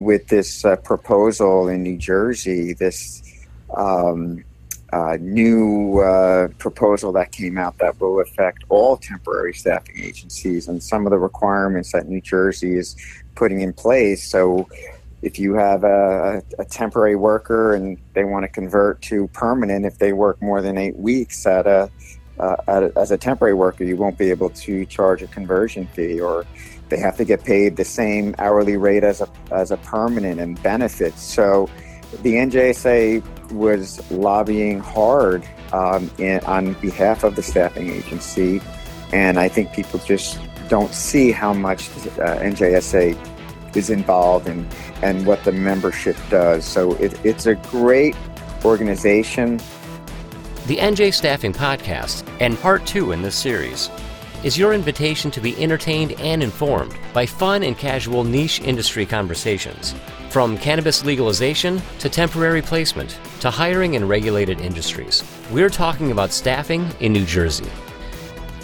with this uh, proposal in New Jersey, this um, uh, new uh, proposal that came out that will affect all temporary staffing agencies and some of the requirements that New Jersey is putting in place. So, if you have a, a temporary worker and they want to convert to permanent, if they work more than eight weeks at a, uh, at a as a temporary worker, you won't be able to charge a conversion fee or they have to get paid the same hourly rate as a, as a permanent and benefits. So the NJSA was lobbying hard um, in, on behalf of the staffing agency. And I think people just don't see how much uh, NJSA is involved in and what the membership does. So it, it's a great organization. The NJ Staffing Podcast and part two in this series is your invitation to be entertained and informed by fun and casual niche industry conversations. From cannabis legalization to temporary placement to hiring in regulated industries, we're talking about staffing in New Jersey.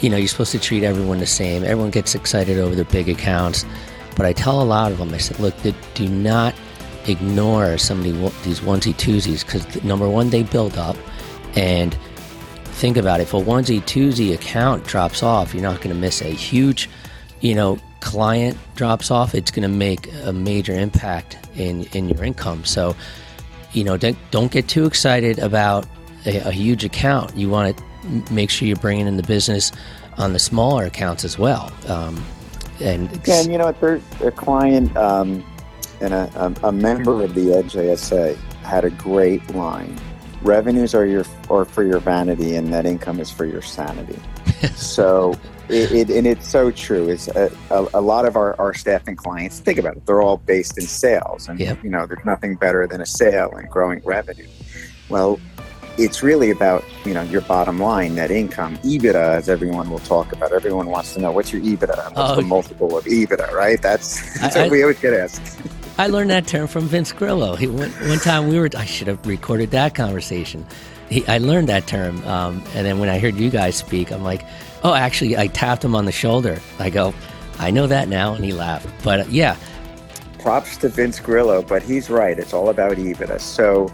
You know, you're supposed to treat everyone the same. Everyone gets excited over their big accounts. But I tell a lot of them, I said, look, do not ignore some of these onesie twosies because number one, they build up. And think about it. If a onesie twosie account drops off, you're not going to miss a huge, you know, client drops off. It's going to make a major impact in in your income. So, you know, don't, don't get too excited about a, a huge account. You want to make sure you're bringing in the business on the smaller accounts as well. Um, and yeah, you know, a client um, and a, a, member of the NJSA had a great line revenues are your or for your vanity and net income is for your sanity. So it, it, and it's so true. It's a, a, a, lot of our, our staff and clients think about it they're all based in sales and yep. you know there's nothing better than a sale and growing revenue. Well it's really about you know your bottom line net income. Ebitda as everyone will talk about everyone wants to know what's your ebitda? What's oh, the multiple of ebitda right? That's, that's I, what we always get asked I learned that term from Vince Grillo. He, one, one time we were, I should have recorded that conversation. He, I learned that term. Um, and then when I heard you guys speak, I'm like, oh, actually, I tapped him on the shoulder. I go, I know that now. And he laughed. But uh, yeah. Props to Vince Grillo, but he's right. It's all about EBITDA. So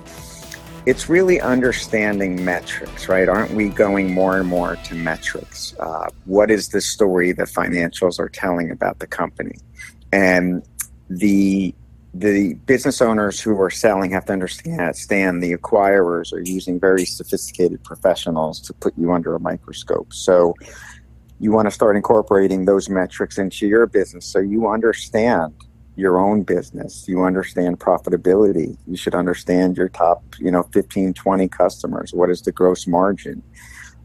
it's really understanding metrics, right? Aren't we going more and more to metrics? Uh, what is the story the financials are telling about the company? And the the business owners who are selling have to understand the acquirers are using very sophisticated professionals to put you under a microscope. So you want to start incorporating those metrics into your business. So you understand your own business. You understand profitability. You should understand your top you know 15 20 customers. What is the gross margin?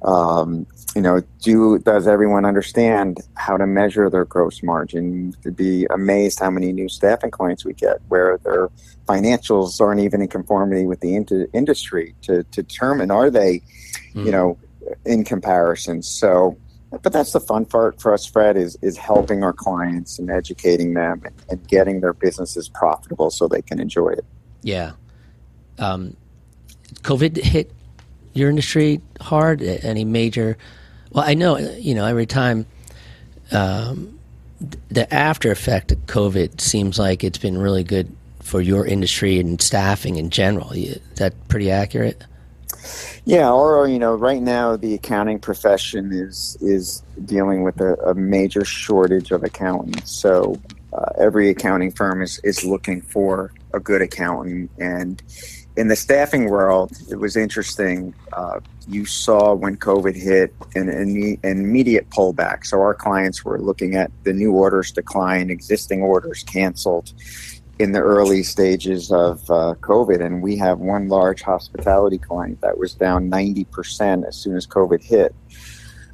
Um, you know, do does everyone understand how to measure their gross margin? To be amazed how many new staffing clients we get where their financials aren't even in conformity with the inter- industry to, to determine are they, mm. you know, in comparison. So, but that's the fun part for us, Fred, is is helping our clients and educating them and, and getting their businesses profitable so they can enjoy it. Yeah. Um, COVID hit your industry hard? Any major? Well, I know you know every time um, the after effect of COVID seems like it's been really good for your industry and staffing in general. Is that pretty accurate? Yeah, or you know, right now the accounting profession is is dealing with a, a major shortage of accountants. So uh, every accounting firm is is looking for a good accountant, and in the staffing world, it was interesting. Uh, you saw when COVID hit an, an, immediate pullback. So our clients were looking at the new orders decline, existing orders canceled in the early stages of uh, COVID. And we have one large hospitality client that was down 90% as soon as COVID hit.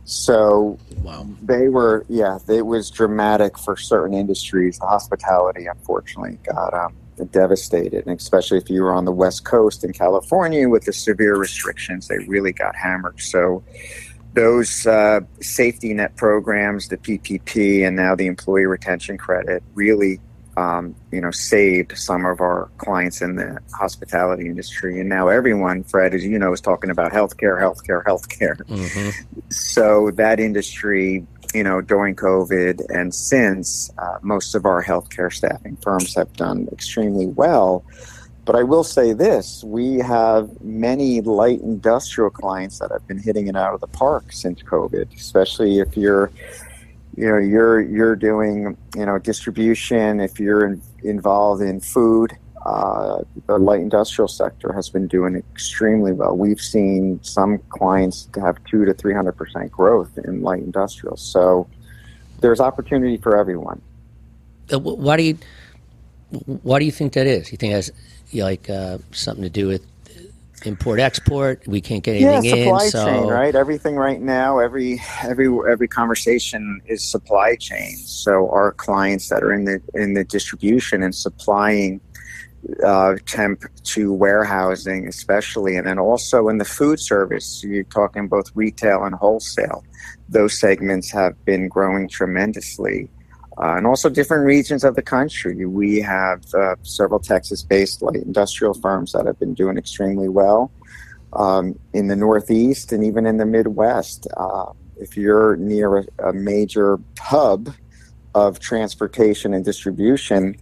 So wow. they were, yeah, it was dramatic for certain industries. The hospitality, unfortunately, got um, devastated, and especially if you were on the West Coast in California with the severe restrictions, they really got hammered. So those uh, safety net programs, the PPP, and now the employee retention credit, really, um, you know, saved some of our clients in the hospitality industry. And now everyone, Fred, as you know, is talking about healthcare, healthcare, healthcare. Mm-hmm. So that industry you know, during COVID and since, uh, most of our healthcare staffing firms have done extremely well. But I will say this we have many light industrial clients that have been hitting it out of the park since COVID, especially if you're you know you're you're doing you know distribution if you're in, involved in food uh, the light industrial sector has been doing extremely well. We've seen some clients have two to three hundred percent growth in light industrial. So there's opportunity for everyone. Uh, why do you why do you think that is? You think it has like uh, something to do with import export? We can't get anything yeah, supply in. So chain, right? Everything right now, every every every conversation is supply chain. So our clients that are in the in the distribution and supplying uh, temp to warehousing, especially, and then also in the food service. You're talking both retail and wholesale. Those segments have been growing tremendously. Uh, and also different regions of the country. We have uh, several Texas based light industrial firms that have been doing extremely well um, in the Northeast and even in the Midwest. Uh, if you're near a, a major hub of transportation and distribution,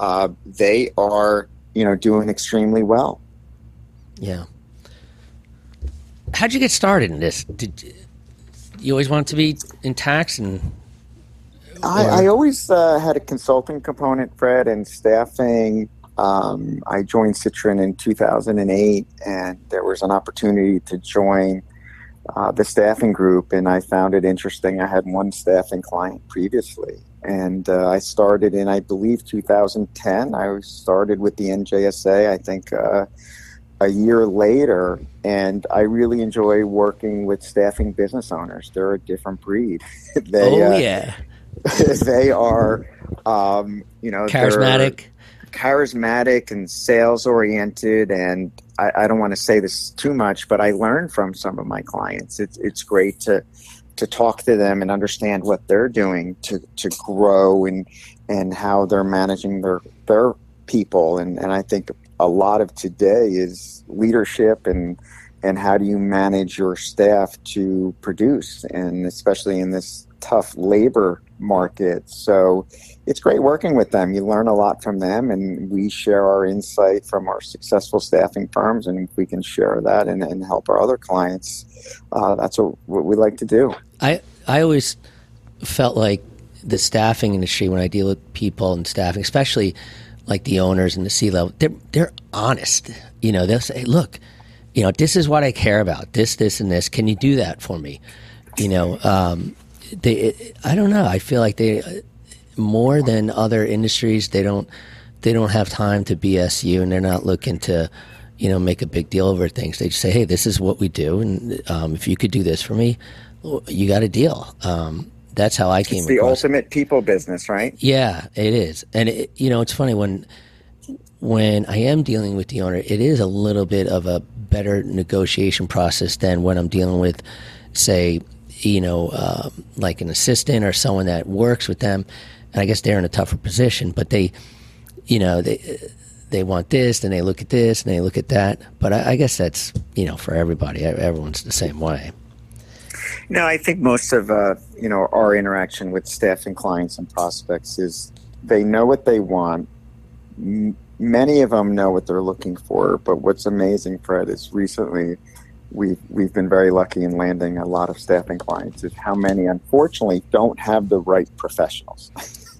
uh, they are you know doing extremely well. Yeah. How'd you get started in this? Did you always want to be in tax and? I, I, always uh, had a consulting component, Fred, and staffing. Um, I joined Citrin in 2008, and there was an opportunity to join uh, the staffing group, and I found it interesting. I had one staffing client previously, and uh, I started in, I believe, 2010. I started with the NJSA, I think, uh, a year later, and I really enjoy working with staffing business owners. They're a different breed. they, oh, uh, yeah. they are, um, you know, charismatic. Charismatic and sales oriented, and I, I don't want to say this too much, but I learned from some of my clients. It's it's great to to talk to them and understand what they're doing to, to grow and and how they're managing their their people. And, and I think a lot of today is leadership and and how do you manage your staff to produce and especially in this tough labor market. So it's great working with them. You learn a lot from them and we share our insight from our successful staffing firms and we can share that and, and help our other clients uh, that's what, what we like to do I I always felt like the staffing industry when I deal with people and staffing, especially like the owners and the C level, they're they're honest. You know, they'll say, "Look, you know, this is what I care about. This, this, and this. Can you do that for me?" You know, um, they. I don't know. I feel like they more than other industries. They don't. They don't have time to BS you, and they're not looking to, you know, make a big deal over things. They just say, "Hey, this is what we do, and um, if you could do this for me, you got a deal. Um, that's how I came. It's the across. ultimate people business, right? Yeah, it is, and it, you know, it's funny when when I am dealing with the owner, it is a little bit of a better negotiation process than when I'm dealing with, say, you know, uh, like an assistant or someone that works with them. And I guess they're in a tougher position, but they, you know, they they want this, and they look at this, and they look at that. But I, I guess that's you know for everybody. Everyone's the same way. No, I think most of uh, you know our interaction with staff and clients and prospects is they know what they want. M- many of them know what they're looking for, but what's amazing, Fred, is recently we've we've been very lucky in landing a lot of staffing clients. Is how many, unfortunately, don't have the right professionals.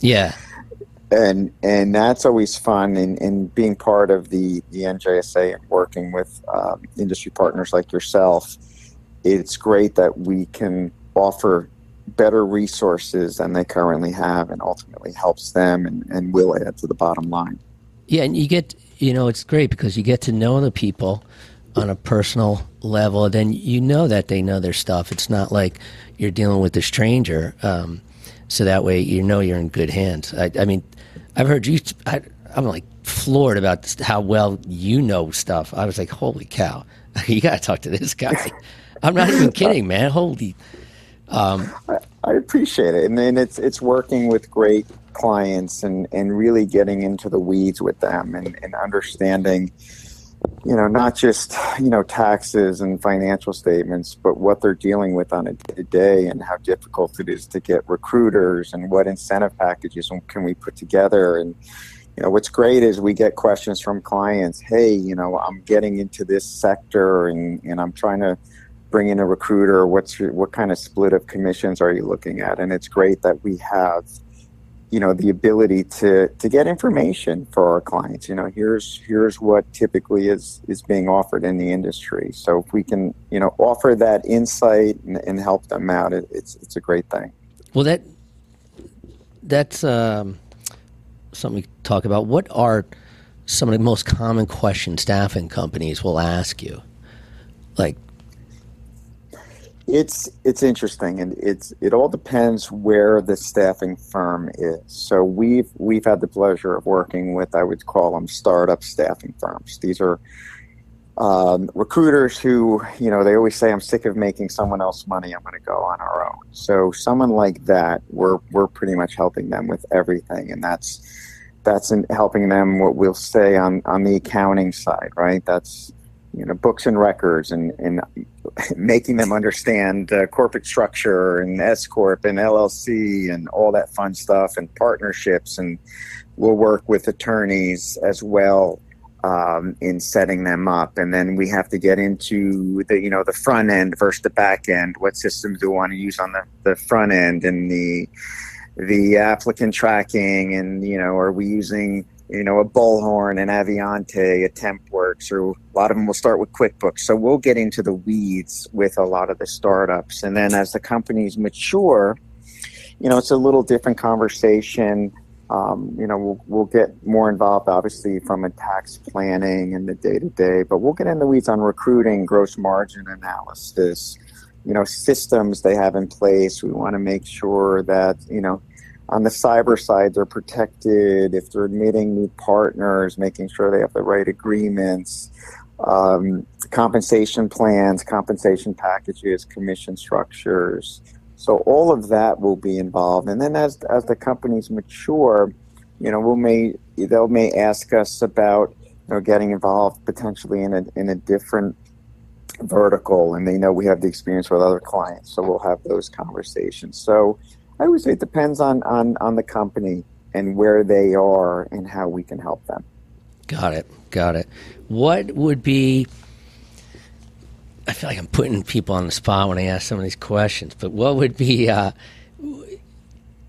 Yeah. and and that's always fun and, and being part of the the NJSA and working with um, industry partners like yourself it's great that we can offer better resources than they currently have and ultimately helps them and, and will add to the bottom line. Yeah, and you get, you know, it's great because you get to know the people on a personal level. Then you know that they know their stuff. It's not like you're dealing with a stranger. Um, so that way you know you're in good hands. I, I mean, I've heard you, I, I'm like floored about how well you know stuff. I was like, holy cow, you got to talk to this guy. I'm not even kidding, man. Holy. Um, I, I, appreciate it, and then it's it's working with great clients and and really getting into the weeds with them and, and understanding you know, not just, you know, taxes and financial statements, but what they're dealing with on a day to day and how difficult it is to get recruiters and what incentive packages can we put together. And, you know, what's great is we get questions from clients, hey, you know, I'm getting into this sector and, and I'm trying to bring in a recruiter. What's your, what kind of split of commissions are you looking at? And it's great that we have you know the ability to to get information for our clients. You know here's here's what typically is is being offered in the industry. So if we can you know offer that insight and, and help them out it, it's it's a great thing. Well that that's um, something we talk about. What are some of the most common questions staffing companies will ask you? Like it's it's interesting, and it's it all depends where the staffing firm is. So we've we've had the pleasure of working with I would call them startup staffing firms. These are um, recruiters who you know they always say I'm sick of making someone else money. I'm going to go on our own. So someone like that, we're we're pretty much helping them with everything, and that's that's in helping them what we'll say on on the accounting side, right? That's you know books and records and, and making them understand uh, corporate structure and S corp and LLC and all that fun stuff and partnerships. And we'll work with attorneys as well um, in setting them up. And then we have to get into the you know the front end versus the back end. What systems do we want to use on the, the front end and the the applicant tracking and you know are we using you know, a Bullhorn, an Avionte, a TempWorks, or a lot of them will start with QuickBooks. So we'll get into the weeds with a lot of the startups. And then as the companies mature, you know, it's a little different conversation. Um, you know, we'll, we'll get more involved, obviously, from a tax planning and the day to day, but we'll get in the weeds on recruiting, gross margin analysis, you know, systems they have in place. We want to make sure that, you know, on the cyber side, they're protected. If they're admitting new partners, making sure they have the right agreements, um, compensation plans, compensation packages, commission structures. So all of that will be involved. And then as as the companies mature, you know, we'll may they'll may ask us about you know getting involved potentially in a in a different vertical, and they know we have the experience with other clients, so we'll have those conversations. So I would say it depends on, on, on the company and where they are and how we can help them. Got it. Got it. What would be, I feel like I'm putting people on the spot when I ask some of these questions, but what would be, uh,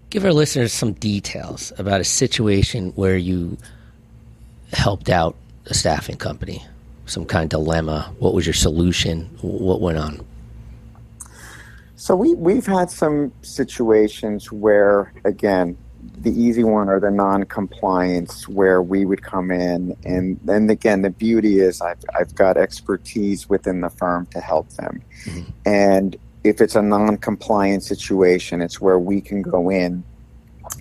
give our listeners some details about a situation where you helped out a staffing company, some kind of dilemma. What was your solution? What went on? So we we've had some situations where again the easy one or the non-compliance where we would come in and then again the beauty is I've, I've got expertise within the firm to help them mm-hmm. and if it's a non-compliant situation it's where we can go in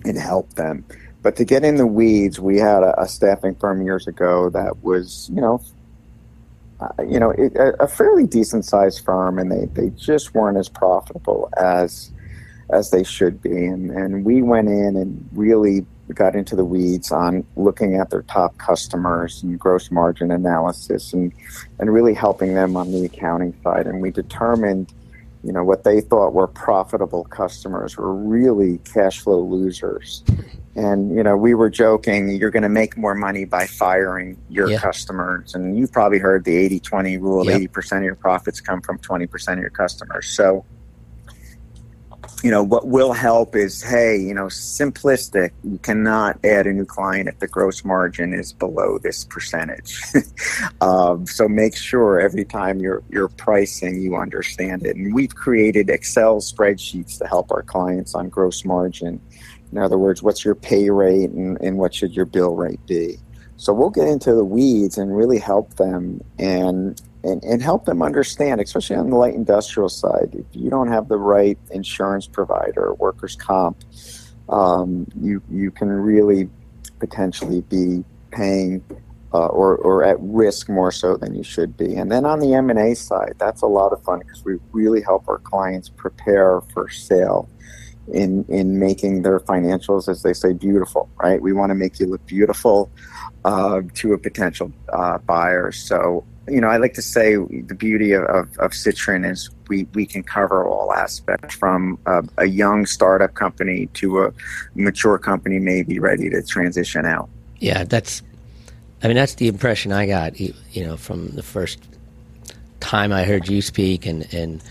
and help them but to get in the weeds we had a, a staffing firm years ago that was you know uh, you know, it, a, fairly decent sized firm, and they, they just weren't as profitable as as they should be. And, and we went in and really got into the weeds on looking at their top customers and gross margin analysis and, and really helping them on the accounting side. And we determined, you know, what they thought were profitable customers were really cash flow losers. And you know, we were joking, you're going to make more money by firing your yeah. customers. And you've probably heard the 80-20 rule, yep. 80% of your profits come from 20% of your customers. So, you know, what will help is, hey, you know, simplistic. You cannot add a new client if the gross margin is below this percentage. um, so make sure every time you're you're pricing, you understand it. And we've created Excel spreadsheets to help our clients on gross margin in other words, what's your pay rate and, and what should your bill rate be? So we'll get into the weeds and really help them and, and, and help them understand, especially on the light industrial side. If you don't have the right insurance provider, workers' comp, um, you, you can really potentially be paying uh, or, or at risk more so than you should be. And then on the M&A side, that's a lot of fun because we really help our clients prepare for sale in in making their financials, as they say, beautiful. Right? We want to make you look beautiful. uh, to a potential uh, buyer. So, you know, I like to say the beauty of, of, of Citrin is we, we can cover all aspects from a, a young startup company to a mature company maybe ready to transition out. Yeah, that's, I mean, that's the impression I got, you know, from the first time I heard you speak and, and,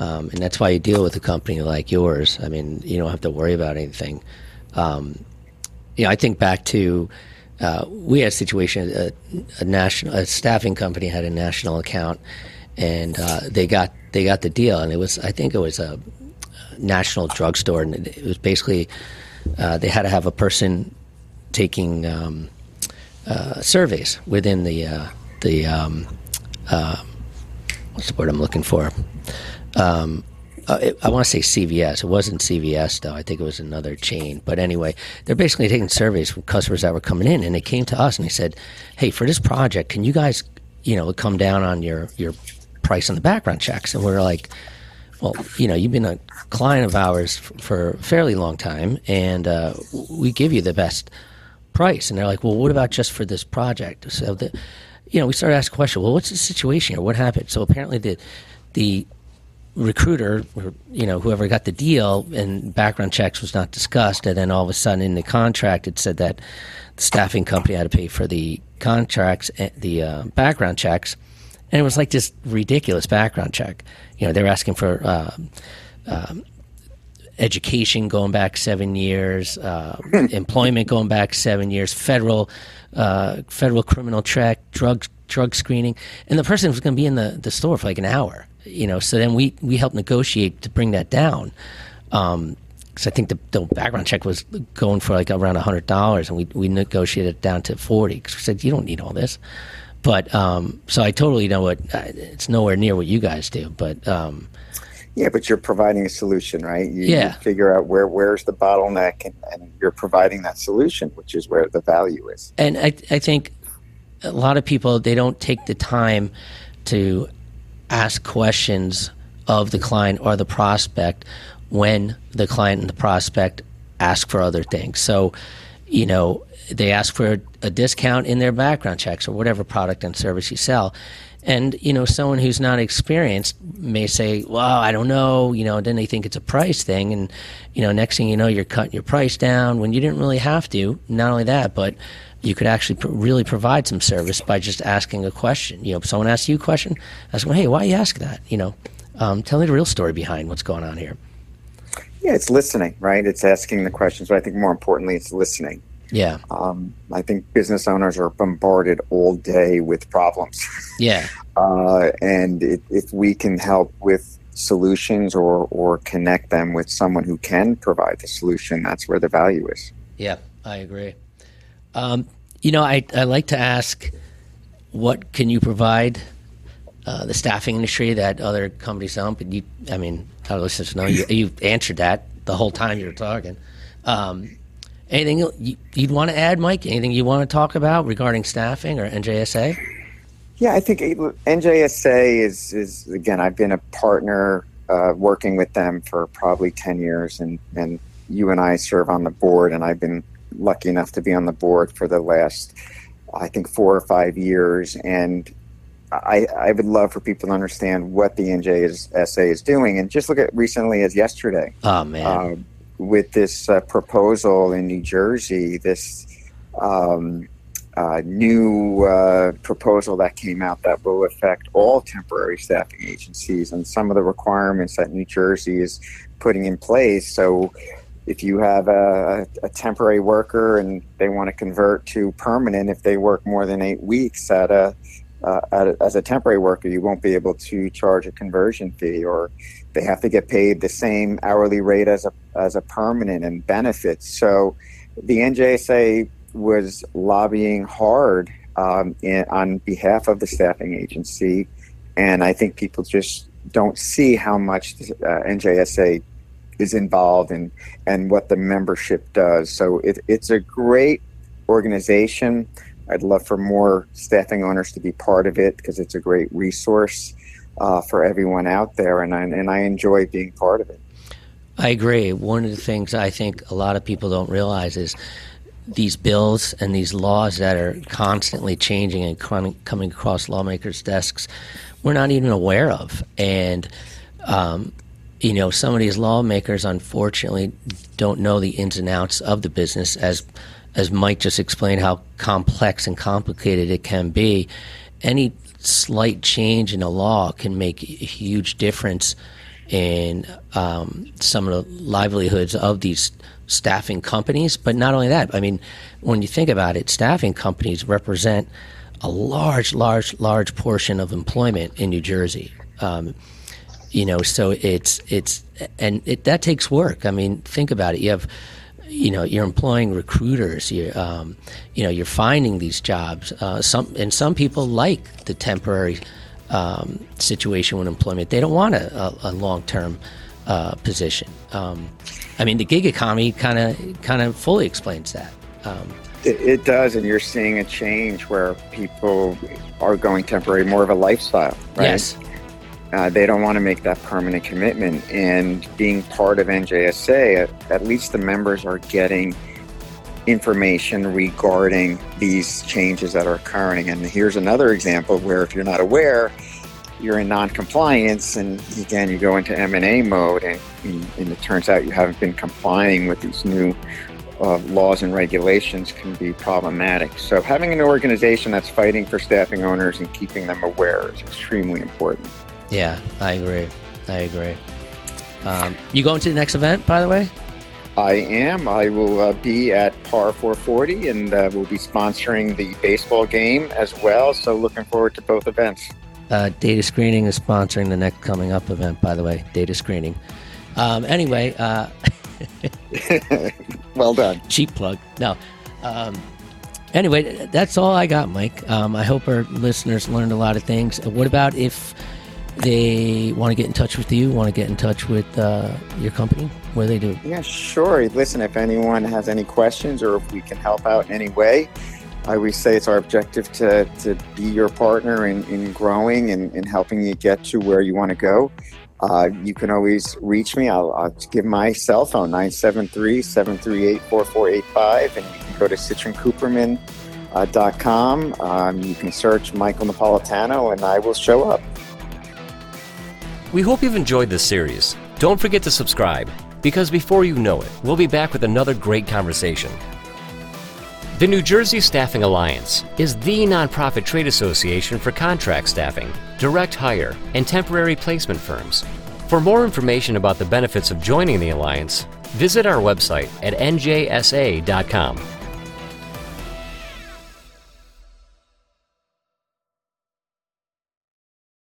um, and that's why you deal with a company like yours. I mean, you don't have to worry about anything. Um, you know, I think back to, uh, we had a situation, a, a, national, a staffing company had a national account and uh, they got they got the deal, and it was I think it was a national drugstore, and it was basically uh, they had to have a person taking um, uh, surveys within the uh, the um, uh, what's the word I'm looking for. Um, uh, I want to say CVS. It wasn't CVS though. I think it was another chain. But anyway, they're basically taking surveys from customers that were coming in, and they came to us and they said, "Hey, for this project, can you guys, you know, come down on your your price on the background checks. And we are like, well, you know, you've been a client of ours f- for a fairly long time, and uh, we give you the best price. And they're like, well, what about just for this project? So the, you know, we started asking questions. Well, what's the situation here? What happened? So apparently the the recruiter or you know whoever got the deal and background checks was not discussed and then all of a sudden in the contract it said that the staffing company had to pay for the contracts eh, the uh, background checks and it was like this ridiculous background check. You know, they were asking for uh, um, education going back seven years, uh, employment going back seven years, federal uh, federal criminal check, drug drug screening, and the person was going to be in the, the store for like an hour. You know, so then we we helped negotiate to bring that down. Um, because I think the, the, background check was going for like around a hundred dollars, and we we negotiated it down to forty. Because we said you don't need all this, but um, so I totally know what it's nowhere near what you guys do, but. Um, yeah, but you're providing a solution, right? You, yeah. You figure out where where's the bottleneck, and, and, you're providing that solution, which is where the value is. And I, I think a lot of people they don't take the time to ask questions of the client or the prospect when the client and the prospect ask for other things. So, you know, they ask for a discount in their background checks or whatever product and service you sell. And, you know, someone who's not experienced may say, well, I don't know, you know, then they think it's a price thing. And, you know, next thing you know, you're cutting your price down when you didn't really have to. Not only that, but you could actually pr- really provide some service by just asking a question. You know, if someone asks you a question, ask them, hey, why you ask that? You know, um, tell me the real story behind what's going on here. Yeah, it's listening, right? It's asking the questions, but I think more importantly, it's listening. Yeah. Um, I think business owners are bombarded all day with problems. Yeah. uh, and it, if we can help with solutions or, or connect them with someone who can provide the solution, that's where the value is. Yeah, I agree. Um, you know, I, I like to ask, what can you provide uh, the staffing industry that other companies don't? But you, I mean, our listeners know you, you answered that the whole time you were talking. Um, Anything you'd want to add, Mike? Anything you want to talk about regarding staffing or NJSA? Yeah, I think NJSA is is again. I've been a partner uh, working with them for probably ten years, and and you and I serve on the board, and I've been lucky enough to be on the board for the last, I think, four or five years, and I, I would love for people to understand what the NJSA is doing, and just look at recently as yesterday. Oh man, um, with this uh, proposal in New Jersey, this um, uh, new uh, proposal that came out that will affect all temporary staffing agencies and some of the requirements that New Jersey is putting in place. So, if you have a, a temporary worker and they want to convert to permanent, if they work more than eight weeks at a, uh, at a as a temporary worker, you won't be able to charge a conversion fee or they have to get paid the same hourly rate as a as a permanent and benefits. So the NJSA was lobbying hard um, in, on behalf of the staffing agency, and I think people just don't see how much the, uh, NJSA is involved in and what the membership does. So it, it's a great organization. I'd love for more staffing owners to be part of it because it's a great resource uh, for everyone out there, and I, and I enjoy being part of it. I agree. One of the things I think a lot of people don't realize is these bills and these laws that are constantly changing and coming across lawmakers' desks, we're not even aware of. And um, you know, some of these lawmakers unfortunately don't know the ins and outs of the business, as as Mike just explained how complex and complicated it can be. Any slight change in a law can make a huge difference in um, some of the livelihoods of these staffing companies. But not only that, I mean, when you think about it, staffing companies represent a large, large, large portion of employment in New Jersey. Um, you know, so it's it's and it, that takes work. I mean, think about it. You have you know you're employing recruiters you um, you know you're finding these jobs uh, some and some people like the temporary um, situation with employment they don't want a, a, a long-term uh, position um, I mean the gig economy kind of kind of fully explains that um, it, it, does and you're seeing a change where people are going temporary more of a lifestyle right? yes uh, they don't want to make that permanent commitment. And being part of NJSA, at, least the members are getting information regarding these changes that are occurring. And here's another example where if you're not aware, you're in non-compliance and again you go into m&a mode and, and, it turns out you haven't been complying with these new uh, laws and regulations can be problematic so having an organization that's fighting for staffing owners and keeping them aware is extremely important yeah, I agree. I agree. Um, you going to the next event, by the way? I am. I will uh, be at Par 440 and uh, we'll be sponsoring the baseball game as well. So looking forward to both events. Uh, data screening is sponsoring the next coming up event, by the way. Data screening. Um, anyway, uh, well done. Cheap plug. No. Um, anyway, that's all I got, Mike. Um, I hope our listeners learned a lot of things. What about if they want to get in touch with you, want to get in touch with uh, your company, where they do? Yeah, sure. Listen, if anyone has any questions or if we can help out in any way, I always say it's our objective to, to be your partner in, in growing and, and helping you get to where you want to go. Uh, you can always reach me. I'll, I'll give my cell phone, 973 738 4485, and you can go to citrincooperman.com. Uh, um, you can search Michael Napolitano, and I will show up. We hope you've enjoyed this series. Don't forget to subscribe, because before you know it, we'll be back with another great conversation. The New Jersey Staffing Alliance is the nonprofit trade association for contract staffing, direct hire, and temporary placement firms. For more information about the benefits of joining the Alliance, visit our website at njsa.com.